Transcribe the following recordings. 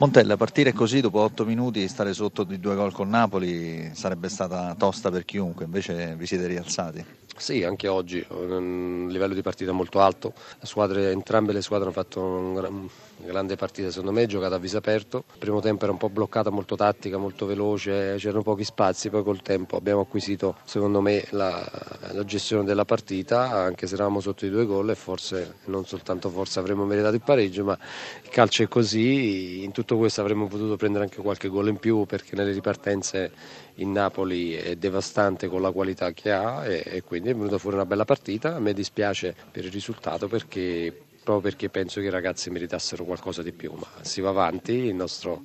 Montella, partire così dopo 8 minuti, stare sotto di due gol con Napoli sarebbe stata tosta per chiunque, invece vi siete rialzati. Sì, anche oggi, un livello di partita molto alto, squadre, entrambe le squadre hanno fatto un grande partita secondo me, giocata a viso aperto, il primo tempo era un po' bloccata, molto tattica, molto veloce, c'erano pochi spazi, poi col tempo abbiamo acquisito secondo me la, la gestione della partita, anche se eravamo sotto i due gol e forse, non soltanto forse avremmo meritato il pareggio, ma il calcio è così, in tutto questo avremmo potuto prendere anche qualche gol in più perché nelle ripartenze il Napoli è devastante con la qualità che ha e, e quindi è venuta fuori una bella partita. A me dispiace per il risultato perché, proprio perché penso che i ragazzi meritassero qualcosa di più, ma si va avanti, il nostro,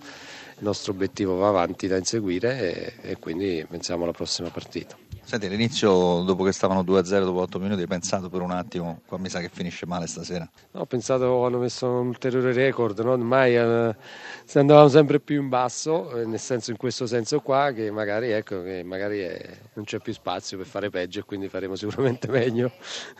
il nostro obiettivo va avanti da inseguire e, e quindi pensiamo alla prossima partita. Senti, all'inizio, dopo che stavano 2-0 dopo 8 minuti, hai pensato per un attimo, qua mi sa che finisce male stasera? No, ho pensato, hanno messo un ulteriore record, no? ormai eh, andavamo sempre più in basso, eh, nel senso in questo senso qua, che magari, ecco, che magari è, non c'è più spazio per fare peggio e quindi faremo sicuramente meglio.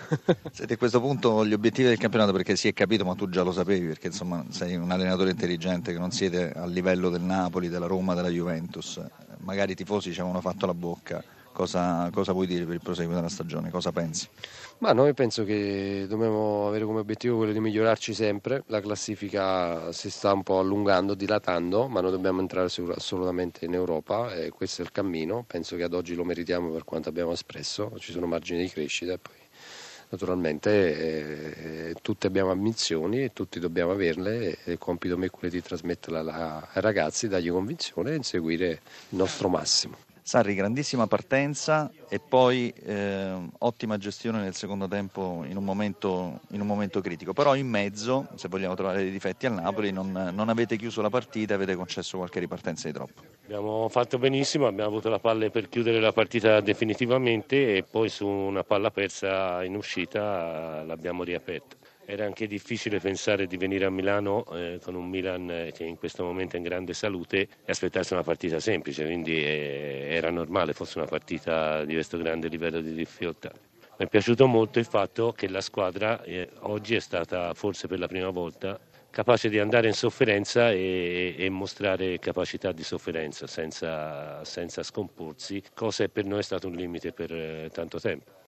Senti, a questo punto gli obiettivi del campionato, perché si è capito, ma tu già lo sapevi, perché insomma sei un allenatore intelligente, che non siete a livello del Napoli, della Roma, della Juventus, magari i tifosi ci avevano fatto la bocca Cosa, cosa, vuoi dire per il proseguo della stagione? Cosa pensi? Ma noi penso che dobbiamo avere come obiettivo quello di migliorarci sempre. La classifica si sta un po' allungando, dilatando, ma noi dobbiamo entrare assolutamente in Europa e questo è il cammino. Penso che ad oggi lo meritiamo per quanto abbiamo espresso, ci sono margini di crescita e poi naturalmente eh, tutti abbiamo ambizioni e tutti dobbiamo averle e il compito mio è quello di trasmetterla ai ragazzi, dargli convinzione e inseguire il nostro massimo. Sarri, grandissima partenza e poi eh, ottima gestione nel secondo tempo in un, momento, in un, momento, critico. Però in mezzo, se vogliamo trovare dei difetti al Napoli, non, non avete chiuso la partita avete concesso qualche ripartenza di troppo. Abbiamo fatto benissimo, abbiamo avuto la palla per chiudere la partita definitivamente e poi su una palla persa in uscita l'abbiamo riaperta. Era anche difficile pensare di venire a Milano eh, con un Milan eh, che in questo momento è in grande salute e aspettarsi una partita semplice, quindi eh, era normale fosse una partita di questo grande livello di difficoltà. Mi è piaciuto molto il fatto che la squadra eh, oggi è stata forse per la prima volta capace di andare in sofferenza e, e mostrare capacità di sofferenza senza, senza, scomporsi, cosa che per noi è stato un limite per eh, tanto tempo.